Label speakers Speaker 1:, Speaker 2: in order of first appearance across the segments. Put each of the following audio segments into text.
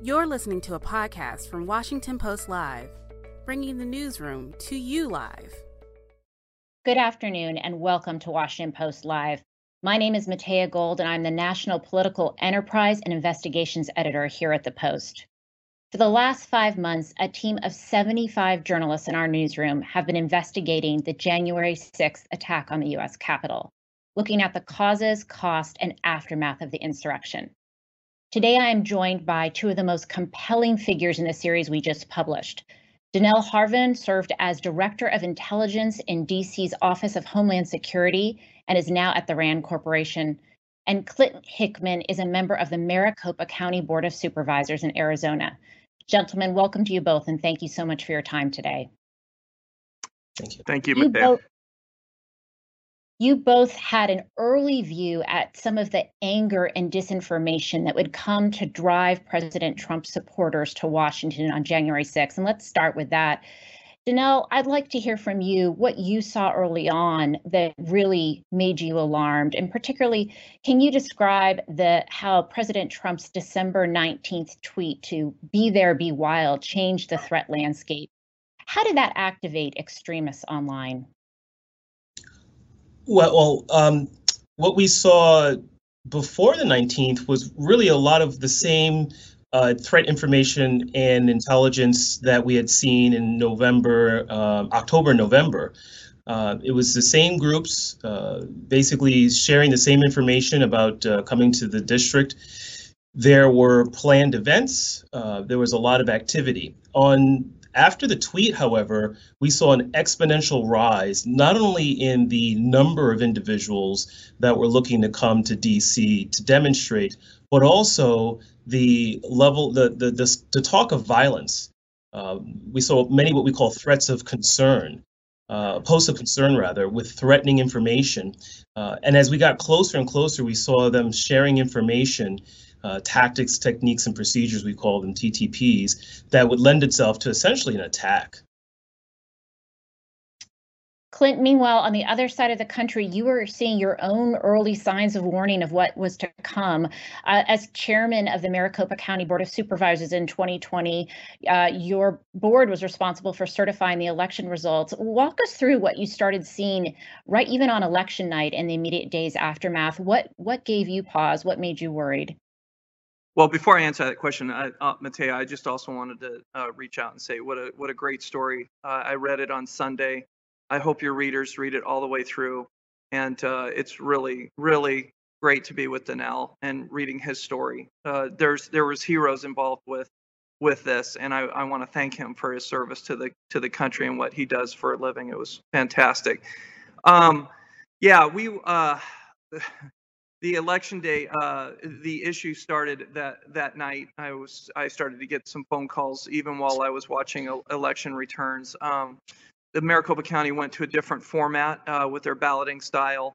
Speaker 1: You're listening to a podcast from Washington Post Live, bringing the newsroom to you live.
Speaker 2: Good afternoon and welcome to Washington Post Live. My name is Matea Gold, and I'm the National Political Enterprise and Investigations Editor here at the Post. For the last five months, a team of 75 journalists in our newsroom have been investigating the January 6th attack on the US Capitol, looking at the causes, cost, and aftermath of the insurrection. Today, I am joined by two of the most compelling figures in the series we just published. Donell Harvin served as Director of Intelligence in DC's Office of Homeland Security and is now at the RAND Corporation. And Clinton Hickman is a member of the Maricopa County Board of Supervisors in Arizona. Gentlemen, welcome to you both, and thank you so much for your time today.
Speaker 3: Thank you.
Speaker 4: Thank you,
Speaker 2: You
Speaker 4: Matea.
Speaker 2: both, you both had an early view at some of the anger and disinformation that would come to drive President Trump's supporters to Washington on January 6th. And let's start with that. Donell, I'd like to hear from you what you saw early on that really made you alarmed. And particularly, can you describe the how President Trump's December 19th tweet to be there, be wild changed the threat landscape? How did that activate extremists online?
Speaker 3: Well, well um, what we saw before the 19th was really a lot of the same uh, threat information and intelligence that we had seen in November, uh, October, November. Uh, it was the same groups uh, basically sharing the same information about uh, coming to the district. There were planned events. Uh, there was a lot of activity. On after the tweet, however, we saw an exponential rise, not only in the number of individuals that were looking to come to DC to demonstrate, but also the level, the the the, the talk of violence. Uh, we saw many what we call threats of concern, uh, posts of concern rather, with threatening information. Uh, and as we got closer and closer, we saw them sharing information uh, tactics, techniques, and procedures, we call them TTPs, that would lend itself to essentially an attack.
Speaker 2: Clint, meanwhile, on the other side of the country, you were seeing your own early signs of warning of what was to come. Uh, as chairman of the Maricopa County Board of Supervisors in 2020, uh, your board was responsible for certifying the election results. Walk us through what you started seeing right even on election night and the immediate days aftermath. What what gave you pause? What made you worried?
Speaker 4: Well, before I answer that question, I, uh, I just also wanted to uh, reach out and say what a what a great story. Uh, I read it on Sunday. I hope your readers read it all the way through, and uh, it's really really great to be with Donell and reading his story. Uh, there's there was heroes involved with with this, and I, I want to thank him for his service to the to the country and what he does for a living. It was fantastic. Um, yeah, we. The election day uh, the issue started that that night. I was i started to get some phone calls even while i was watching election returns. Um, the maricopa county went to a different format uh, with their balloting style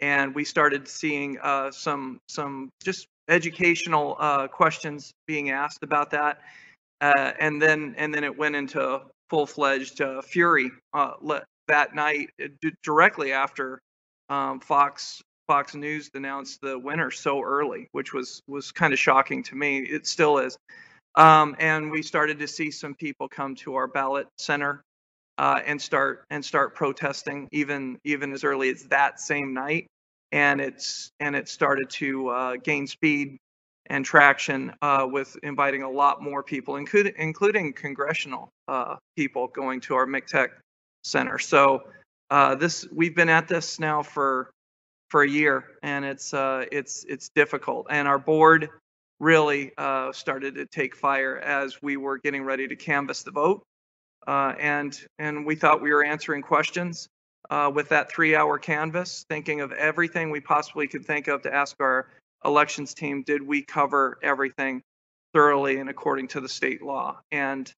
Speaker 4: and we started seeing uh, some some just educational uh, questions being asked about that uh, and then and then it went into full-fledged uh, fury that night directly after um, Fox Fox News announced the winner so early, which was was kind of shocking to me. It still is. Um, and we started to see some people come to our ballot center uh, and start and start protesting even even as early as that same night. And it's and it started to uh, gain speed and traction uh, with inviting a lot more people, including including congressional uh, people, going to our MCTEC center. So uh, this we've been at this now for for a year, and it's uh, it's it's difficult. And our board really uh, started to take fire as we were getting ready to canvass the vote, uh, and and we thought we were answering questions uh, with that three-hour canvass, thinking of everything we possibly could think of to ask our elections team, did we cover everything thoroughly and according to the state law? And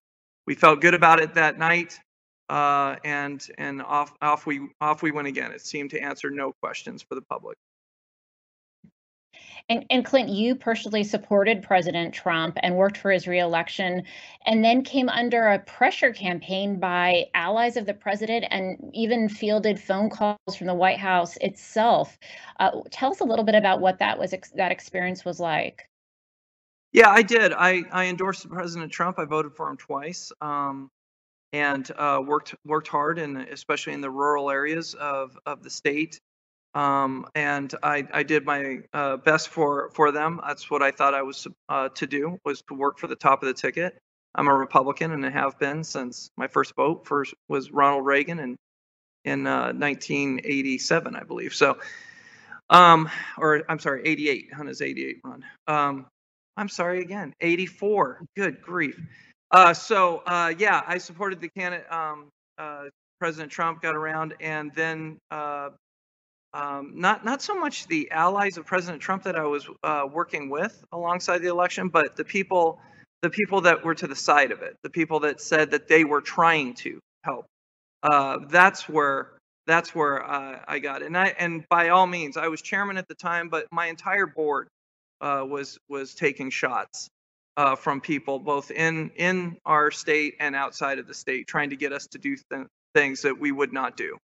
Speaker 4: we felt good about it that night uh, and and off off we off we went again. It seemed to answer no questions for the public.
Speaker 2: And, and Clint, you personally supported President Trump and worked for his reelection, and then came under a pressure campaign by allies of the president and even fielded phone calls from the White House itself. Uh, tell us a little bit about what that was that experience was like.
Speaker 4: Yeah, I did. I, I endorsed President Trump. I voted for him twice, um, and uh, worked worked hard, and especially in the rural areas of of the state. Um, and I, I did my uh, best for for them. That's what I thought I was uh, to do was to work for the top of the ticket. I'm a Republican and I have been since my first vote first was Ronald Reagan in in 1987, uh, I believe. So, um, or I'm sorry, 88 on his 88 run. Um, I'm sorry again, 84. Good grief. Uh, so uh, yeah, I supported the candidate. Um, uh, President Trump got around, and then uh, um, not not so much the allies of President Trump that I was uh, working with alongside the election, but the people the people that were to the side of it, the people that said that they were trying to help. Uh, that's where that's where I got. And I and by all means, I was chairman at the time, but my entire board was was taking shots uh, from people both in in our state and outside of the state, trying to get us to do th- things that we would not do.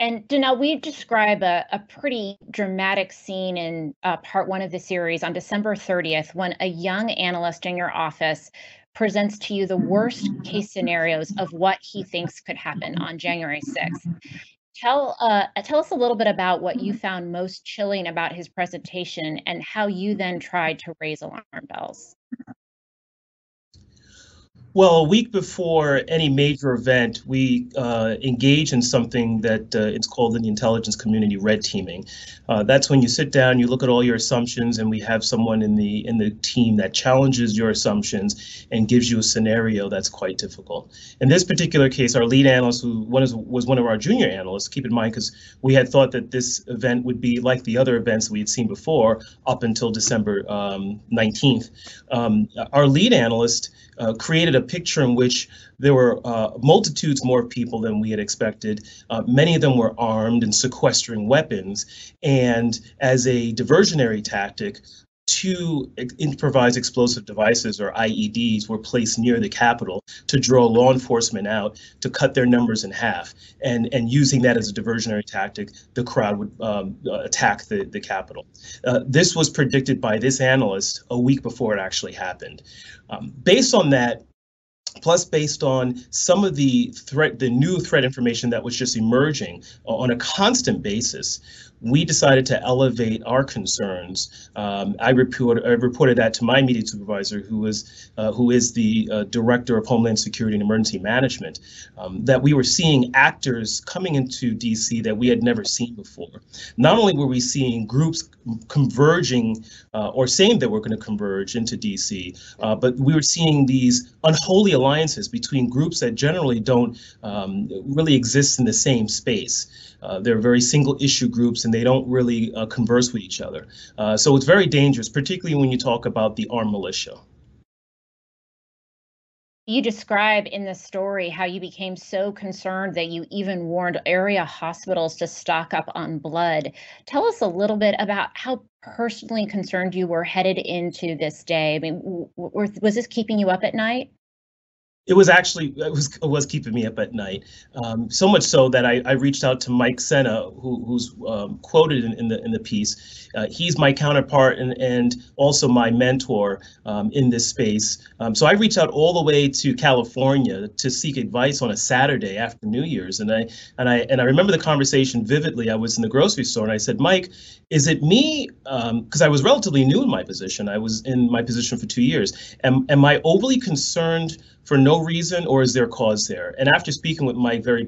Speaker 2: And Donell, we describe a, a pretty dramatic scene in uh, part one of the series on December 30th when a young analyst in your office presents to you the worst case scenarios of what he thinks could happen on January 6th. Tell uh, tell us a little bit about what you found most chilling about his presentation and how you then tried to raise alarm bells.
Speaker 3: Well, a week before any major event, we uh, engage in something that uh, it's called in the intelligence community red teaming. Uh, that's when you sit down, you look at all your assumptions, and we have someone in the in the team that challenges your assumptions and gives you a scenario that's quite difficult. In this particular case, our lead analyst, who one is, was one of our junior analysts, keep in mind because we had thought that this event would be like the other events we had seen before up until December um, 19th. Um, our lead analyst uh, created a picture in which there were uh, multitudes more people than we had expected. Uh, many of them were armed and sequestering weapons. And as a diversionary tactic, two improvised explosive devices or IEDs were placed near the Capitol to draw law enforcement out to cut their numbers in half. And, and using that as a diversionary tactic, the crowd would um, attack the, the Capitol. Uh, this was predicted by this analyst a week before it actually happened. Um, based on that, plus based on some of the threat the new threat information that was just emerging uh, on a constant basis we decided to elevate our concerns. Um, I, report, I reported that to my immediate supervisor, who was uh, who is the uh, director of Homeland Security and Emergency Management, um, that we were seeing actors coming into DC that we had never seen before. Not only were we seeing groups converging uh, or saying that we're going to converge into DC, uh, but we were seeing these unholy alliances between groups that generally don't um, really exist in the same space. Uh, they're very single issue groups and they don't really uh, converse with each other. Uh, so it's very dangerous, particularly when you talk about the armed militia.
Speaker 2: You describe in the story how you became so concerned that you even warned area hospitals to stock up on blood. Tell us a little bit about how personally concerned you were headed into this day. I mean, was this keeping you up at night?
Speaker 3: It was actually it was it was keeping me up at night. Um, so much so that I, I reached out to Mike Sena, who, who's um, quoted in, in, the in the piece. Uh, he's my counterpart and and also my mentor um, in this space. Um, so I reached out all the way to California to seek advice on a Saturday after New Year's, and I and I and I remember the conversation vividly. I was in the grocery store and I said, Mike, is it me? Because um, I was relatively new in my position. I was in my position for two years. Am am I overly concerned? For no reason, or is there cause there? And after speaking with Mike very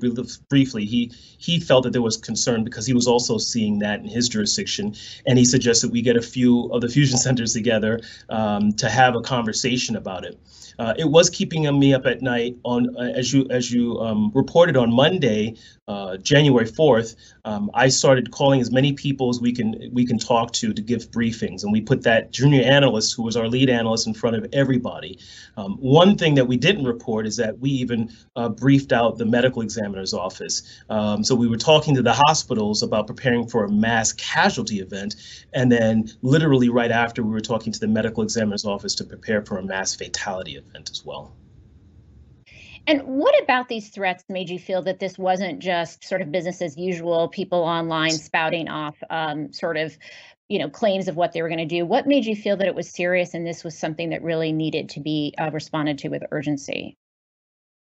Speaker 3: briefly, he he felt that there was concern because he was also seeing that in his jurisdiction, and he suggested we get a few of the fusion centers together um, to have a conversation about it. Uh, it was keeping me up at night on uh, as you as you um, reported on Monday, uh, January 4th. Um, I started calling as many people as we can we can talk to to give briefings, and we put that junior analyst who was our lead analyst in front of everybody. Um, one thing that we didn't report is that we even uh, briefed out the medical examiner's office. Um, so we were talking to the hospitals about preparing for a mass casualty event, and then literally right after we were talking to the medical examiner's office to prepare for a mass fatality event as well.
Speaker 2: And what about these threats made you feel that this wasn't just sort of business as usual, people online spouting off um, sort of you know claims of what they were going to do. What made you feel that it was serious and this was something that really needed to be uh, responded to with urgency?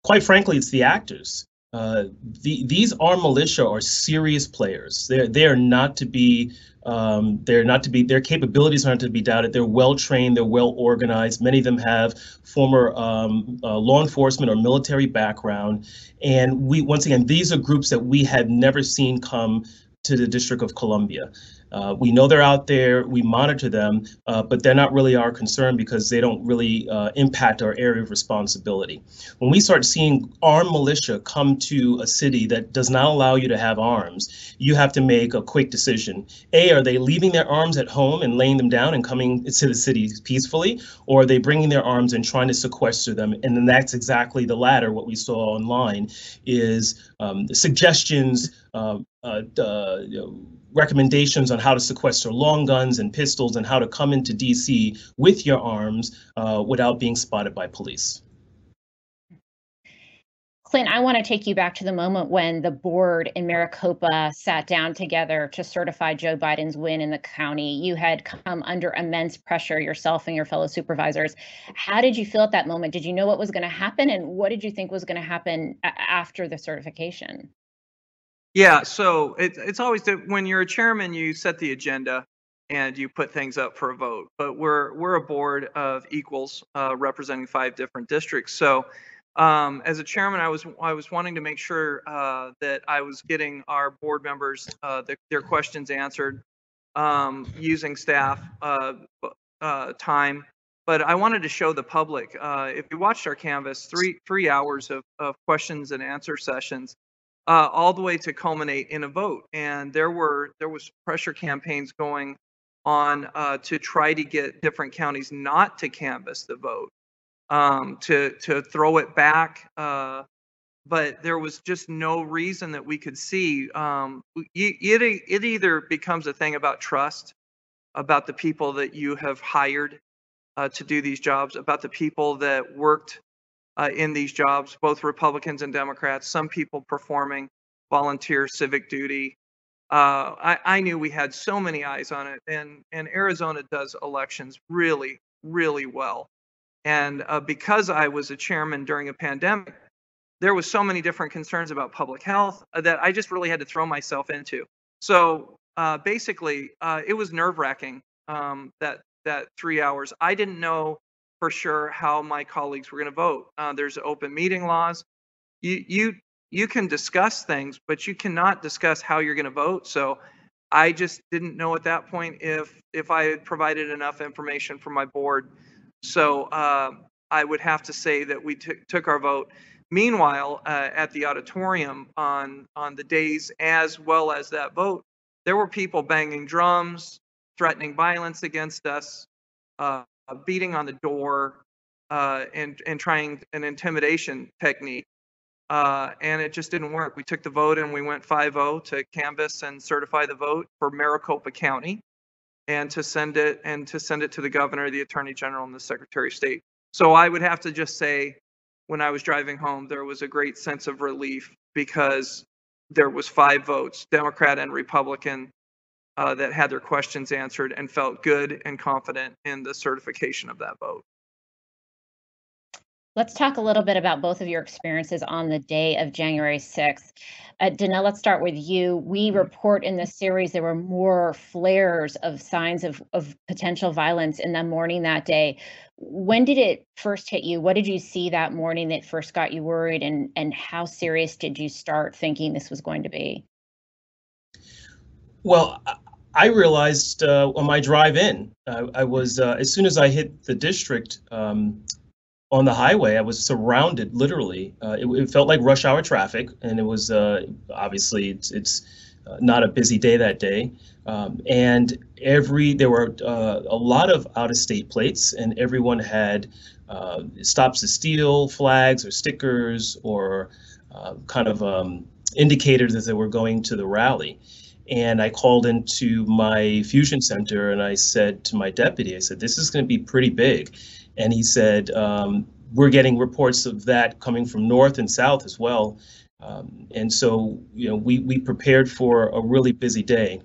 Speaker 3: Quite frankly, it's the actors. Uh, the, these armed militia are serious players. They're they are not to be um, they're not to be their capabilities aren't to be doubted. They're well trained. They're well organized. Many of them have former um, uh, law enforcement or military background. And we once again, these are groups that we had never seen come to the District of Columbia. Uh, we know they're out there, we monitor them, uh, but they're not really our concern because they don't really uh, impact our area of responsibility. When we start seeing armed militia come to a city that does not allow you to have arms, you have to make a quick decision. A, are they leaving their arms at home and laying them down and coming to the city peacefully, or are they bringing their arms and trying to sequester them? And then that's exactly the latter, what we saw online is um, suggestions, uh, uh, you know, recommendations on how to sequester long guns and pistols and how to come into DC with your arms uh, without being spotted by police.
Speaker 2: Clint, I want to take you back to the moment when the board in Maricopa sat down together to certify Joe Biden's win in the county. You had come under immense pressure yourself and your fellow supervisors. How did you feel at that moment? Did you know what was going to happen? And what did you think was going to happen after the certification?
Speaker 4: Yeah, so it, it's always that when you're a chairman, you set the agenda and you put things up for a vote. But we're we're a board of equals uh, representing five different districts. So um, as a chairman, I was I was wanting to make sure uh, that I was getting our board members uh, the, their questions answered um, using staff uh, uh, time. But I wanted to show the public. Uh, if you watched our canvas, three three hours of, of questions and answer sessions uh, all the way to culminate in a vote. And there were there was pressure campaigns going on uh, to try to get different counties not to canvass the vote, um, to to throw it back. Uh, but there was just no reason that we could see. Um, it, it it either becomes a thing about trust, about the people that you have hired uh, to do these jobs, about the people that worked uh, in these jobs, both Republicans and Democrats, some people performing volunteer civic duty. Uh, I, I, knew we had so many eyes on it, and, and Arizona does elections really, really well. And uh, because I was a chairman during a pandemic, there was so many different concerns about public health uh, that I just really had to throw myself into. So uh, basically, uh, it was nerve wracking um, that that three hours. I didn't know for sure how my colleagues were going to vote. Uh, there's open meeting laws. You you you can discuss things, but you cannot discuss how you're going to vote. So I just didn't know at that point if if I had provided enough information for my board. So uh, I would have to say that we t- took our vote. Meanwhile, uh, at the auditorium on on the days as well as that vote, there were people banging drums, threatening violence against us. Uh, beating on the door uh, and and trying an intimidation technique. Uh, and it just didn't work. We took the vote and we went 5-0 to canvass and certify the vote for Maricopa County, and to send it and to send it to the governor, the attorney general, and the secretary of state. So I would have to just say, when I was driving home, there was a great sense of relief because there was five votes, Democrat and Republican, uh, that had their questions answered and felt good and confident in the certification of that vote.
Speaker 2: Let's talk a little bit about both of your experiences on the day of January 6th. Uh, Donell, let's start with you. We mm-hmm. report in this series there were more flares of signs of, of potential violence in the morning that day. When did it first hit you? What did you see that morning that first got you worried? And, and how serious did you start thinking this was going to be?
Speaker 3: Well, I realized uh, on my drive in, uh, I was uh, as soon as I hit the district um, on the highway, I was surrounded literally. Uh, it, it, felt like rush hour traffic, and it was uh, obviously it's, it's uh, not a busy day that day. Um, and every there were a lot of out of state plates, and everyone had Stop the Steal flags or stickers or kind of um, indicators that they were going to the rally. And I called into my fusion center and I said to my deputy, I said, this is going to be pretty big. And he said, um, we're getting reports of that coming from north and south as well. Um, and so, you know, we, we prepared for a really busy day.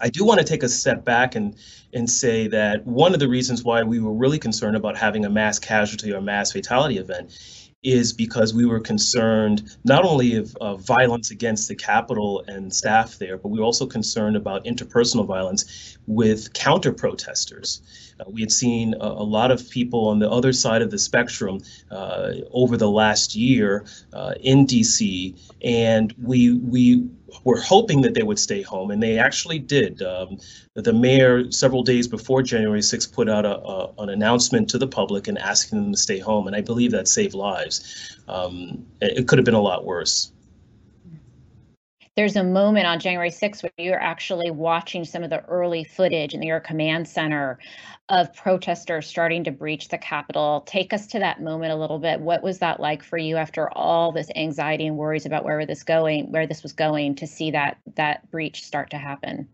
Speaker 3: I do want to take a step back and and say that one of the reasons why we were really concerned about having a mass casualty or mass fatality event is because we were concerned not only of, violence against the Capitol and staff there, but we were also concerned about interpersonal violence with counter protesters. Uh, we had seen a, a, lot of people on the other side of the spectrum uh, over the last year uh, in DC, and we we were hoping that they would stay home, and they actually did. Um, the mayor, several days before January 6th, put out a, a, an announcement to the public and asking them to stay home, and I believe that saved lives. Um, it, it could have been a lot worse
Speaker 2: there's a moment on January 6th where you're actually watching some of the early footage in the Air command center of protesters starting to breach the Capitol. Take us to that moment a little bit. What was that like for you after all this anxiety and worries about where this going, where this was going, to see that that breach start to happen?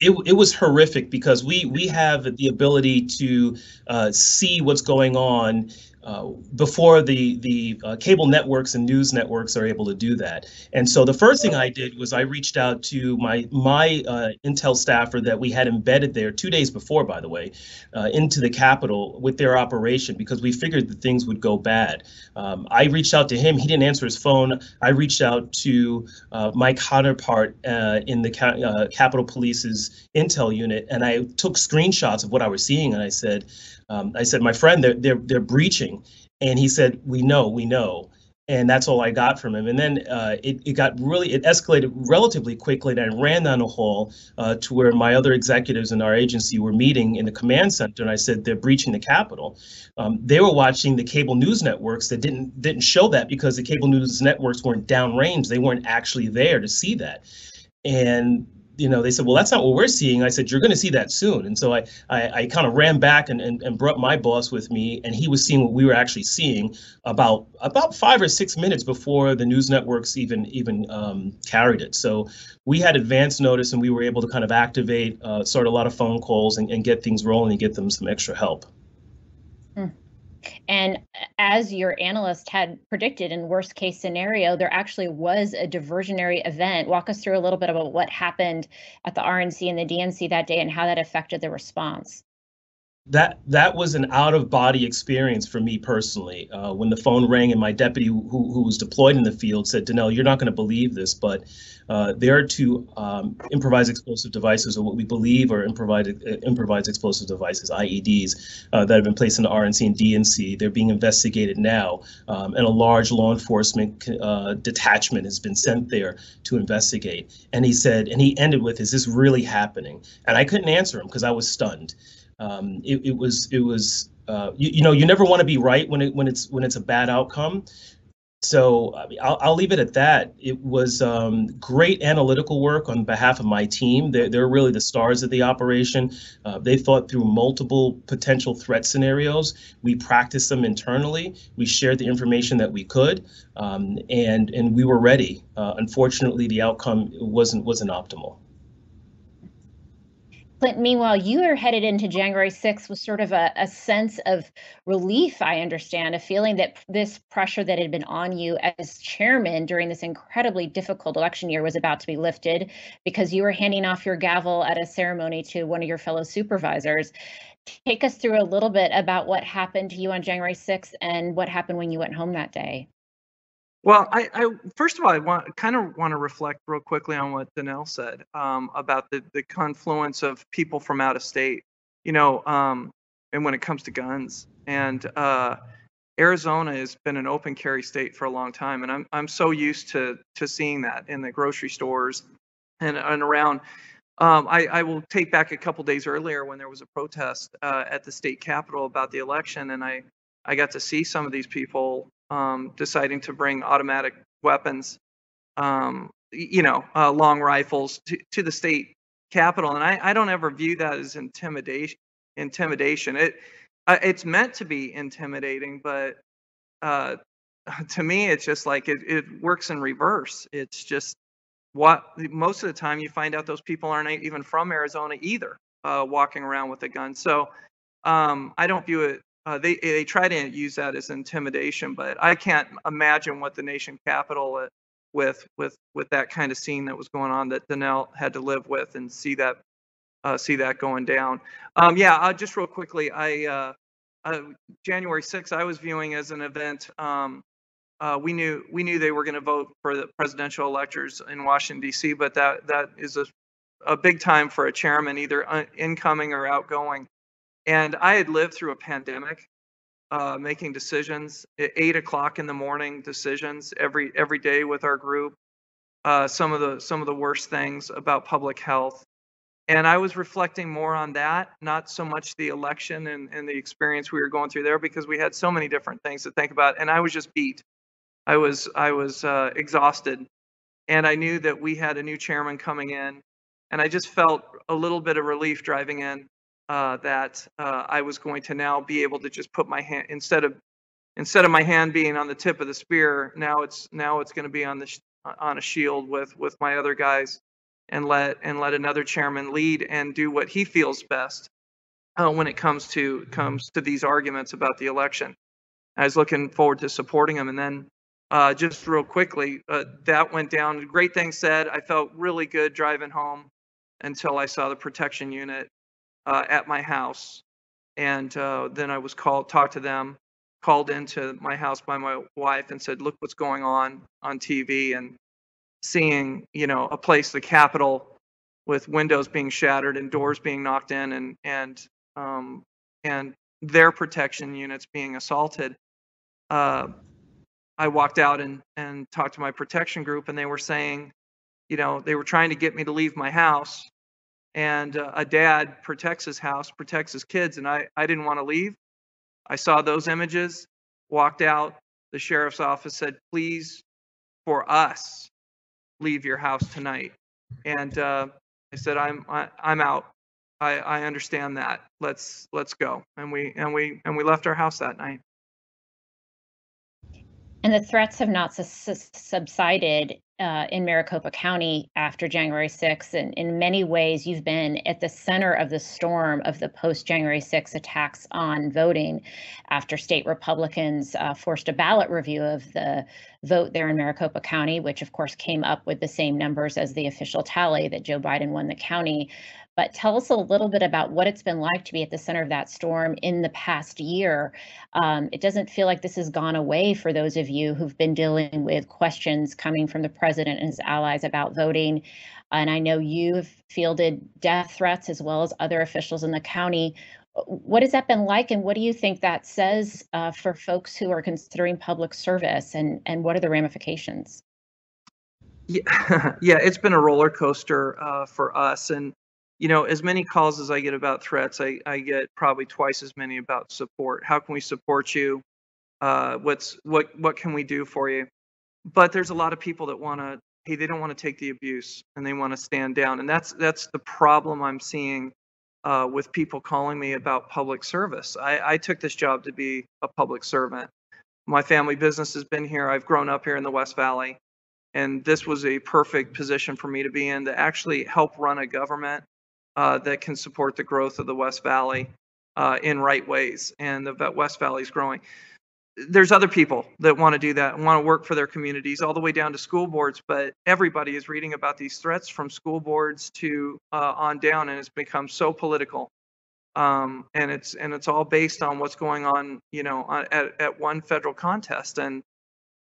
Speaker 3: It, it was horrific because we we have the ability to uh, see what's going on uh, before the the uh, cable networks and news networks are able to do that. And so the first thing I did was I reached out to my my uh, Intel staffer that we had embedded there two days before, by the way, uh, into the Capitol with their operation because we figured that things would go bad. Um, I reached out to him. He didn't answer his phone. I reached out to uh, my counterpart in the Ca- Capitol Police's Intel unit, and I took screenshots of what I was seeing, and I said um, I said, my friend, they're, they're, they're breaching. And he said, we know, we know. And that's all I got from him. And then uh, it, it got really, it escalated relatively quickly. And I ran down the hall uh, to where my other executives in our agency were meeting in the command center. And I said, they're breaching the Capitol. Um, they were watching the cable news networks that didn't didn't show that because the cable news networks weren't downrange. They weren't actually there to see that. And you know, they said, well, that's not what we're seeing. I said, you're going to see that soon. And so I, I, I kind of ran back and, and, and brought my boss with me, and he was seeing what we were actually seeing about about five or six minutes before the news networks even even um, carried it. So we had advance notice, and we were able to kind of activate, uh, start a lot of phone calls, and, and get things rolling and get them some extra help.
Speaker 2: And as your analyst had predicted in worst case scenario, there actually was a diversionary event. Walk us through a little bit about what happened at the RNC and the DNC that day and how that affected the response
Speaker 3: that that was an out of body experience for me personally. Uh, when the phone rang and my deputy, who, who was deployed in the field, said, "Donell, you're not going to believe this, but uh, there are two um, improvised explosive devices, or what we believe are improvised uh, improvised explosive devices (IEDs) uh, that have been placed in the RNC and DNC. They're being investigated now, um, and a large law enforcement uh, detachment has been sent there to investigate." And he said, and he ended with, "Is this really happening?" And I couldn't answer him because I was stunned um, it, it, was it was uh, you, you, know you never want to be right when it when it's when it's a bad outcome. So I mean, I'll, I'll leave it at that. It was um, great analytical work on behalf of my team. They're, they're really the stars of the operation. Uh, they thought through multiple potential threat scenarios. We practiced them internally. We shared the information that we could, um, and and we were ready. Uh, unfortunately, the outcome wasn't wasn't optimal.
Speaker 2: Clint, meanwhile, you are headed into January 6th with sort of a, a, sense of relief, I understand, a feeling that this pressure that had been on you as chairman during this incredibly difficult election year was about to be lifted because you were handing off your gavel at a ceremony to one of your fellow supervisors. Take us through a little bit about what happened to you on January 6th and what happened when you went home that day.
Speaker 4: Well, I, I, first of all, I want kind of want to reflect real quickly on what Donell said um, about the the confluence of people from out of state. You know, um, and when it comes to guns, and uh, Arizona has been an open carry state for a long time, and I'm I'm so used to to seeing that in the grocery stores and and around. Um, I, I, will take back a couple days earlier when there was a protest uh, at the state capitol about the election, and I I got to see some of these people um, deciding to bring automatic weapons, um, you know, uh, long rifles to, to the state capitol. And I, I don't ever view that as intimidation. Intimidation. It uh, it's meant to be intimidating, but uh, to me, it's just like it, it works in reverse. It's just what most of the time you find out those people aren't even from Arizona either, uh, walking around with a gun. So um, I don't view it uh, they they try to use that as intimidation, but I can't imagine what the nation capital uh, with with with that kind of scene that was going on that Donell had to live with and see that uh, see that going down. Um, yeah, uh, just real quickly, I uh, uh, January 6th, I was viewing as an event. Um, we knew we knew they were going to vote for the presidential electors in Washington D.C., but that that is a, a big time for a chairman, either incoming or outgoing. And I had lived through a pandemic, uh, making decisions at eight o'clock in the morning, decisions every every day with our group. Uh, some of the some of the worst things about public health, and I was reflecting more on that, not so much the election and, and the experience we were going through there, because we had so many different things to think about, and I was just beat. I was I was uh, exhausted, and I knew that we had a new chairman coming in, and I just felt a little bit of relief driving in uh, that uh, I was going to now be able to just put my hand instead of instead of my hand being on the tip of the spear. Now it's now it's going to be on the on a shield with with my other guys, and let and let another chairman lead and do what he feels best uh, when it comes to comes to these arguments about the election. I was looking forward to supporting him, and then uh, just real quickly, uh, that went down. Great things said. I felt really good driving home until I saw the protection unit uh, at my house, and uh, then I was called, talked to them, called into my house by my wife, and said, "Look what's going on on TV," and seeing, you know, a place, the Capitol, with windows being shattered and doors being knocked in, and and um, and their protection units being assaulted. Uh, I walked out and, and talked to my protection group, and they were saying, you know, they were trying to get me to leave my house. And uh, a dad protects his house, protects his kids, and I, I didn't want to leave. I saw those images, walked out. The sheriff's office said, please, for us, leave your house tonight. And uh, I said, I'm, I, I'm out. I, I understand that. Let's let's go. And we and we and we left our house that night.
Speaker 2: And the threats have not su- subsided uh, in Maricopa County after January 6th. And in many ways, you've been at the center of the storm of the post January 6th attacks on voting after state Republicans uh, forced a ballot review of the vote there in Maricopa County, which of course came up with the same numbers as the official tally that Joe Biden won the county. But tell us a little bit about what it's been like to be at the center of that storm in the past year. Um, it doesn't feel like this has gone away for those of you who've been dealing with questions coming from the president and his allies about voting. And I know you've fielded death threats as well as other officials in the county. What has that been like, and what do you think that says uh, for folks who are considering public service, and, and what are the ramifications?
Speaker 4: Yeah, yeah, it's been a roller coaster uh, for us, and you know, as many calls as I get about threats, I, I get probably twice as many about support. How can we support you? Uh, what's what what can we do for you? But there's a lot of people that want to hey they don't want to take the abuse and they want to stand down and that's that's the problem i'm seeing uh, with people calling me about public service I, I took this job to be a public servant my family business has been here i've grown up here in the west valley and this was a perfect position for me to be in to actually help run a government uh, that can support the growth of the West Valley uh, in right ways. And the West Valley is growing. There's other people that want to do that and want to work for their communities, all the way down to school boards. But everybody is reading about these threats from school boards to uh, on down, and it's become so political. Um, and it's and it's all based on what's going on, you know, at, at one federal contest. And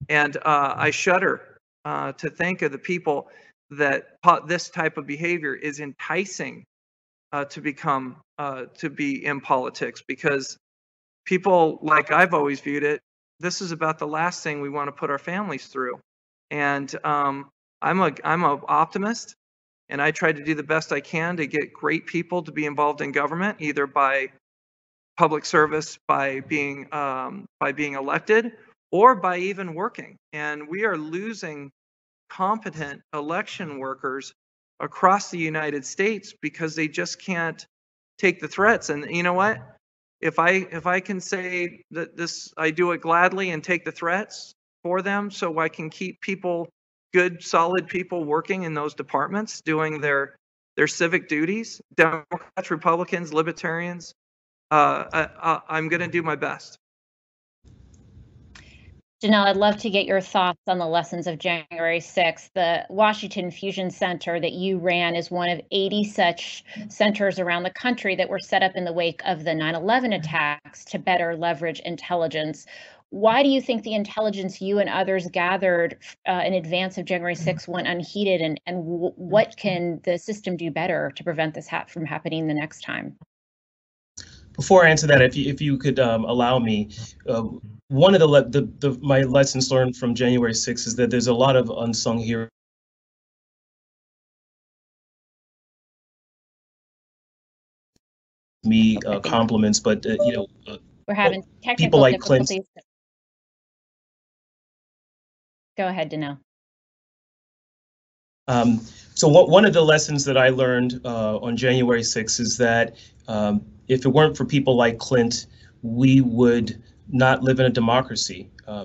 Speaker 4: and uh, I shudder uh, to think of the people that this type of behavior is enticing uh, to become uh, to be in politics because people like I've always viewed it. This is about the last thing we want to put our families through, and um, I'm a I'm an optimist, and I try to do the best I can to get great people to be involved in government, either by public service, by being um, by being elected, or by even working. And we are losing competent election workers across the United States because they just can't take the threats. And you know what? If I if I can say that this I do it gladly and take the threats for them so I can keep people good solid people working in those departments doing their their civic duties, Democrats, Republicans, Libertarians, uh, I, I'm going to do my best.
Speaker 2: Donell, I'd love to get your thoughts on the lessons of January 6th. The Washington Fusion Center that you ran is one of 80 such centers around the country that were set up in the wake of the 9 11 attacks to better leverage intelligence. Why do you think the intelligence you and others gathered uh, in advance of January 6th went unheeded, and, and w- what can the system do better to prevent this ha- from happening the next time?
Speaker 3: Before I answer that, if you, if you could um, allow me, uh, one of the, le- the, the my lessons learned from January 6th is that there's a lot of unsung heroes. Me uh, compliments, but uh, you know, uh,
Speaker 2: we're having technical
Speaker 3: people like. Clint.
Speaker 2: Go ahead, Donell.
Speaker 3: Um, so what, one of the lessons that I learned uh, on January 6th is that um, if it weren't for people like Clint, we would not live in a democracy. Uh,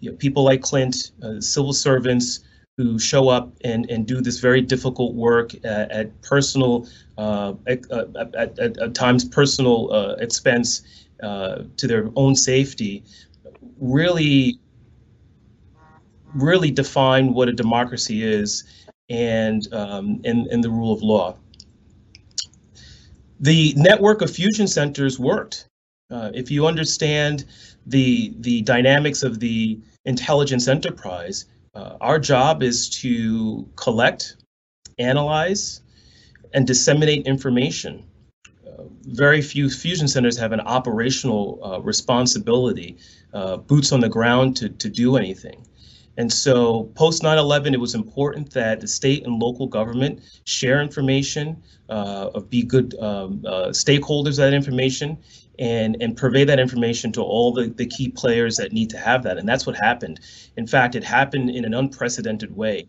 Speaker 3: you know, people like Clint, uh, civil servants who show up and, and do this very difficult work at, at personal, uh, at, at, at, at, times personal uh, expense uh, to their own safety, really, really define what a democracy is and, um, and, and the rule of law. The network of fusion centers worked. Uh, if you understand the the dynamics of the intelligence enterprise, uh, our job is to collect, analyze, and disseminate information. Uh, very few fusion centers have an operational uh, responsibility, uh, boots on the ground to, to do anything. And so post 9/11, it was important that the state and local government share information, uh, be good um, uh, stakeholders of that information, and and purvey that information to all the, the key players that need to have that. And that's what happened. In fact, it happened in an unprecedented way.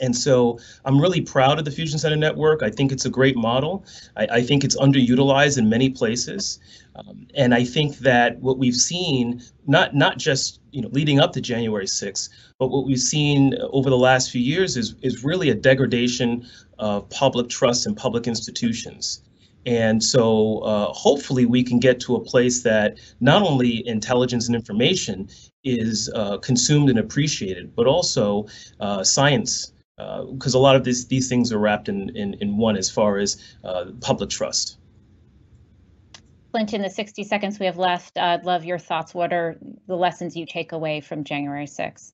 Speaker 3: And so I'm really proud of the Fusion Center Network. I think it's a great model. I, I think it's underutilized in many places. Um, and I think that what we've seen, not not just you know leading up to January 6th, but what we've seen over the last few years is is really a degradation of public trust in public institutions. And so uh, hopefully we can get to a place that not only intelligence and information is uh, consumed and appreciated, but also uh, science, because uh, a lot of these, these things are wrapped in, in, in one as far as uh, public trust.
Speaker 2: Clint, in the 60 seconds we have left, I'd love your thoughts. What are the lessons you take away from January 6th?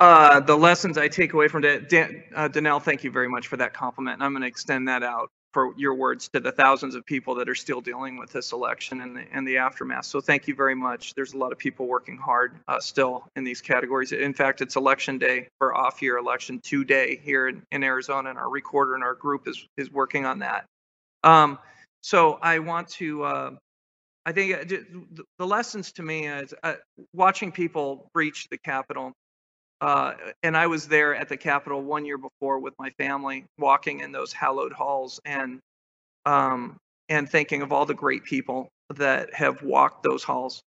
Speaker 4: Uh, the lessons I take away from Dan, Dan, uh, Donell, thank you very much for that compliment. And I'm going to extend that out for your words to the thousands of people that are still dealing with this election and the, and the aftermath. So thank you very much. There's a lot of people working hard uh, still in these categories. In fact, it's election day for off year election today here in, in Arizona, and our recorder and our group is, is working on that. Um, so I want to, uh, I think uh, the lessons to me is uh, watching people breach the Capitol uh, and I was there at the Capitol one year before with my family, walking in those hallowed halls and um, and thinking of all the great people that have walked those halls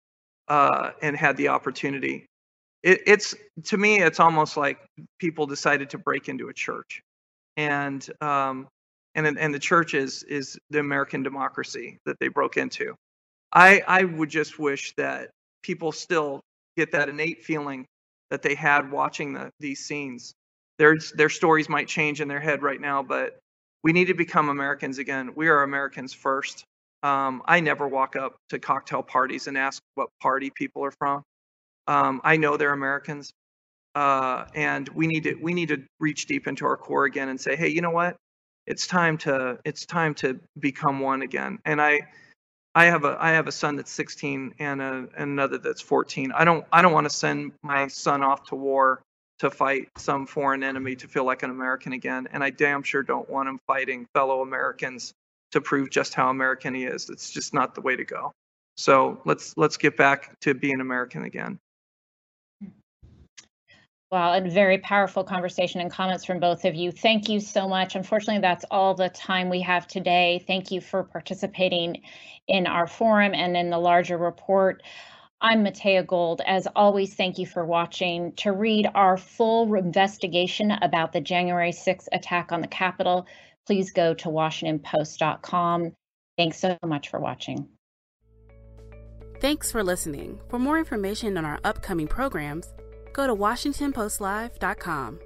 Speaker 4: uh, and had the opportunity. It, it's to me, it's almost like people decided to break into a church, and um, and and the church is is the American democracy that they broke into. I I would just wish that people still get that innate feeling that they had watching the, these scenes. Their, their stories might change in their head right now, but we need to become Americans again. We are Americans first. Um, I never walk up to cocktail parties and ask what party people are from. Um, I know they're Americans, uh, and we need to we need to reach deep into our core again and say, hey, you know what? It's time to it's time to become one again. And I I have a I have a son that's 16 and, a, and another that's 14. I don't I don't want to send my son off to war to fight some foreign enemy to feel like an American again, and I damn sure don't want him fighting fellow Americans to prove just how American he is. It's just not the way to go. So let's let's get back to being American again.
Speaker 2: Wow, a very powerful conversation and comments from both of you. Thank you so much. Unfortunately, that's all the time we have today. Thank you for participating in our forum and in the larger report. I'm Matea Gold. As always, thank you for watching. To read our full investigation about the January 6th attack on the Capitol, please go to WashingtonPost.com. Thanks so much for watching.
Speaker 1: Thanks for listening. For more information on our upcoming programs, go to WashingtonPostLive.com.